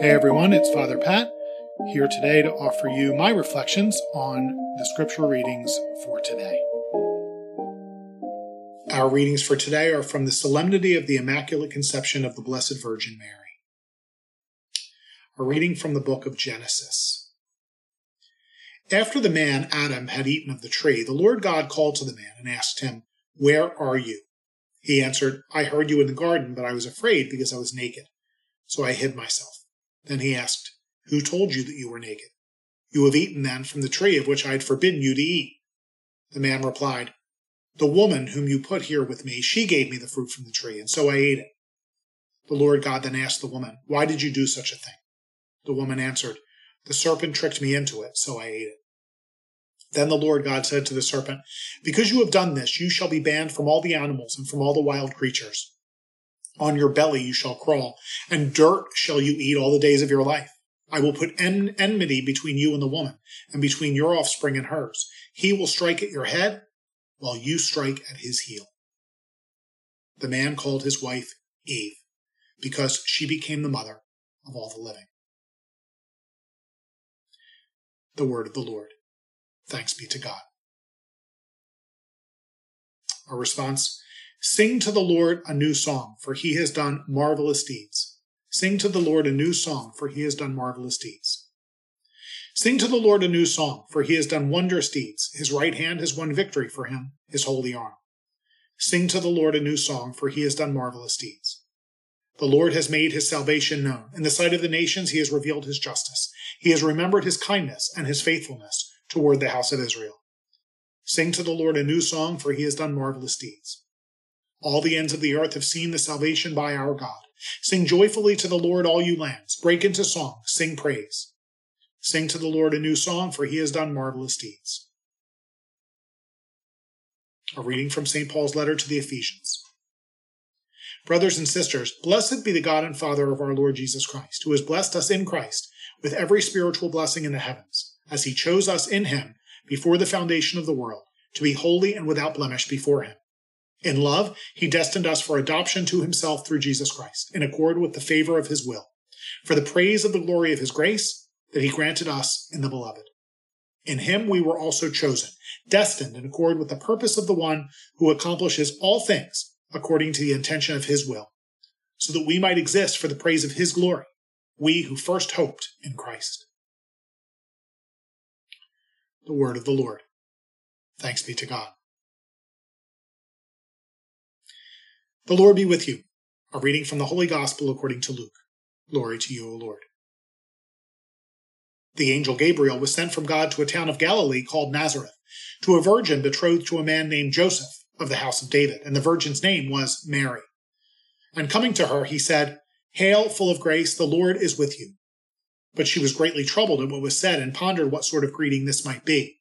Hey everyone, it's Father Pat here today to offer you my reflections on the scripture readings for today. Our readings for today are from the Solemnity of the Immaculate Conception of the Blessed Virgin Mary. A reading from the book of Genesis. After the man Adam had eaten of the tree, the Lord God called to the man and asked him, Where are you? He answered, I heard you in the garden, but I was afraid because I was naked. So I hid myself. Then he asked, Who told you that you were naked? You have eaten then from the tree of which I had forbidden you to eat. The man replied, The woman whom you put here with me, she gave me the fruit from the tree, and so I ate it. The Lord God then asked the woman, Why did you do such a thing? The woman answered, The serpent tricked me into it, so I ate it. Then the Lord God said to the serpent, Because you have done this, you shall be banned from all the animals and from all the wild creatures. On your belly you shall crawl, and dirt shall you eat all the days of your life. I will put en- enmity between you and the woman, and between your offspring and hers. He will strike at your head, while you strike at his heel. The man called his wife Eve, because she became the mother of all the living. The word of the Lord. Thanks be to God. Our response Sing to the Lord a new song, for he has done marvelous deeds. Sing to the Lord a new song, for he has done marvelous deeds. Sing to the Lord a new song, for he has done wondrous deeds. His right hand has won victory for him, his holy arm. Sing to the Lord a new song, for he has done marvelous deeds. The Lord has made his salvation known. In the sight of the nations, he has revealed his justice. He has remembered his kindness and his faithfulness toward the house of Israel. Sing to the Lord a new song, for he has done marvelous deeds. All the ends of the earth have seen the salvation by our God. Sing joyfully to the Lord, all you lands. Break into song, sing praise. Sing to the Lord a new song, for he has done marvelous deeds. A reading from St. Paul's letter to the Ephesians. Brothers and sisters, blessed be the God and Father of our Lord Jesus Christ, who has blessed us in Christ with every spiritual blessing in the heavens, as he chose us in him before the foundation of the world, to be holy and without blemish before him. In love, he destined us for adoption to himself through Jesus Christ, in accord with the favor of his will, for the praise of the glory of his grace that he granted us in the beloved. In him we were also chosen, destined in accord with the purpose of the one who accomplishes all things according to the intention of his will, so that we might exist for the praise of his glory, we who first hoped in Christ. The word of the Lord. Thanks be to God. The Lord be with you. A reading from the Holy Gospel according to Luke. Glory to you, O Lord. The angel Gabriel was sent from God to a town of Galilee called Nazareth, to a virgin betrothed to a man named Joseph of the house of David, and the virgin's name was Mary. And coming to her, he said, Hail, full of grace, the Lord is with you. But she was greatly troubled at what was said and pondered what sort of greeting this might be.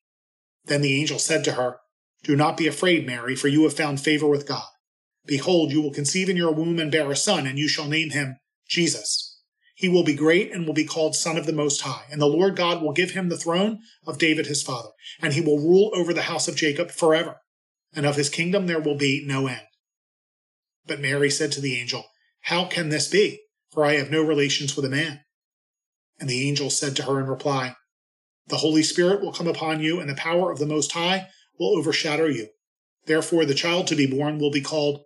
Then the angel said to her, Do not be afraid, Mary, for you have found favor with God. Behold, you will conceive in your womb and bear a son, and you shall name him Jesus. He will be great and will be called Son of the Most High, and the Lord God will give him the throne of David his father, and he will rule over the house of Jacob forever, and of his kingdom there will be no end. But Mary said to the angel, How can this be? For I have no relations with a man. And the angel said to her in reply, The Holy Spirit will come upon you, and the power of the Most High will overshadow you. Therefore, the child to be born will be called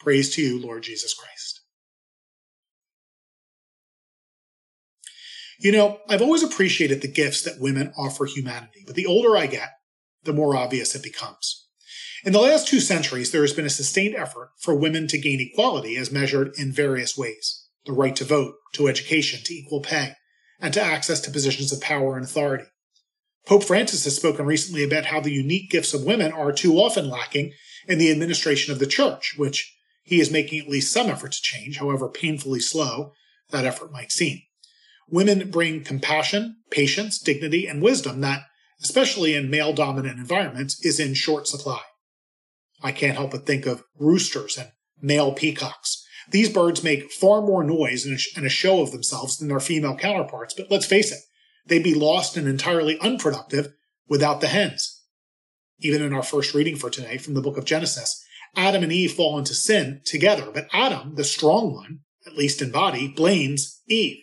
Praise to you, Lord Jesus Christ. You know, I've always appreciated the gifts that women offer humanity, but the older I get, the more obvious it becomes. In the last two centuries, there has been a sustained effort for women to gain equality as measured in various ways the right to vote, to education, to equal pay, and to access to positions of power and authority. Pope Francis has spoken recently about how the unique gifts of women are too often lacking in the administration of the church, which he is making at least some effort to change, however painfully slow that effort might seem. women bring compassion, patience, dignity, and wisdom that, especially in male dominant environments, is in short supply. I can't help but think of roosters and male peacocks. These birds make far more noise and a show of themselves than their female counterparts, but let's face it, they'd be lost and entirely unproductive without the hens. Even in our first reading for today from the book of Genesis, Adam and Eve fall into sin together, but Adam, the strong one, at least in body, blames Eve.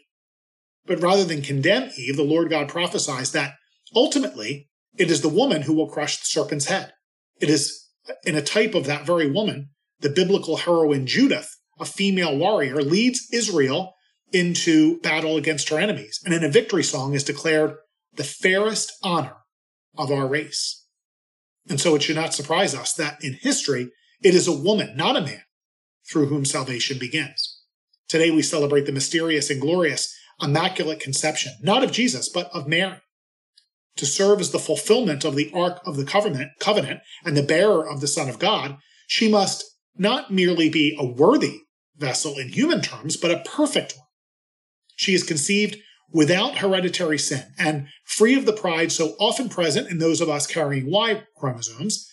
But rather than condemn Eve, the Lord God prophesies that ultimately it is the woman who will crush the serpent's head. It is in a type of that very woman, the biblical heroine Judith, a female warrior, leads Israel into battle against her enemies. And in a victory song is declared the fairest honor of our race. And so it should not surprise us that in history, it is a woman, not a man, through whom salvation begins. Today we celebrate the mysterious and glorious Immaculate Conception, not of Jesus, but of Mary. To serve as the fulfillment of the Ark of the Covenant, covenant and the bearer of the Son of God, she must not merely be a worthy vessel in human terms, but a perfect one. She is conceived without hereditary sin and free of the pride so often present in those of us carrying Y chromosomes.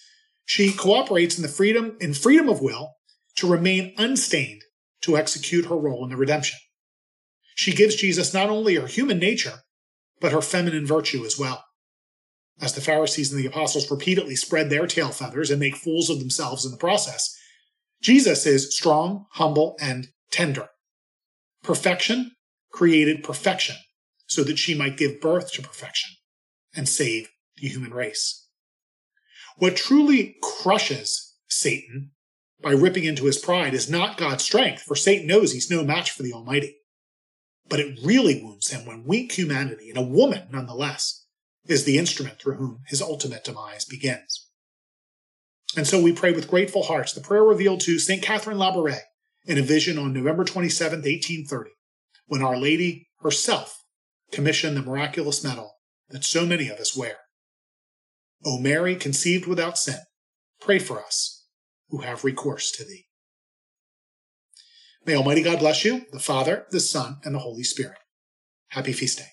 She cooperates in the freedom in freedom of will to remain unstained to execute her role in the redemption. She gives Jesus not only her human nature, but her feminine virtue as well. As the Pharisees and the apostles repeatedly spread their tail feathers and make fools of themselves in the process, Jesus is strong, humble, and tender. Perfection created perfection so that she might give birth to perfection and save the human race. What truly crushes Satan by ripping into his pride is not God's strength, for Satan knows he's no match for the Almighty. But it really wounds him when weak humanity, and a woman nonetheless, is the instrument through whom his ultimate demise begins. And so we pray with grateful hearts the prayer revealed to St. Catherine Labouré in a vision on November 27, 1830, when Our Lady herself commissioned the miraculous medal that so many of us wear. O Mary, conceived without sin, pray for us who have recourse to thee. May Almighty God bless you, the Father, the Son, and the Holy Spirit. Happy feast day.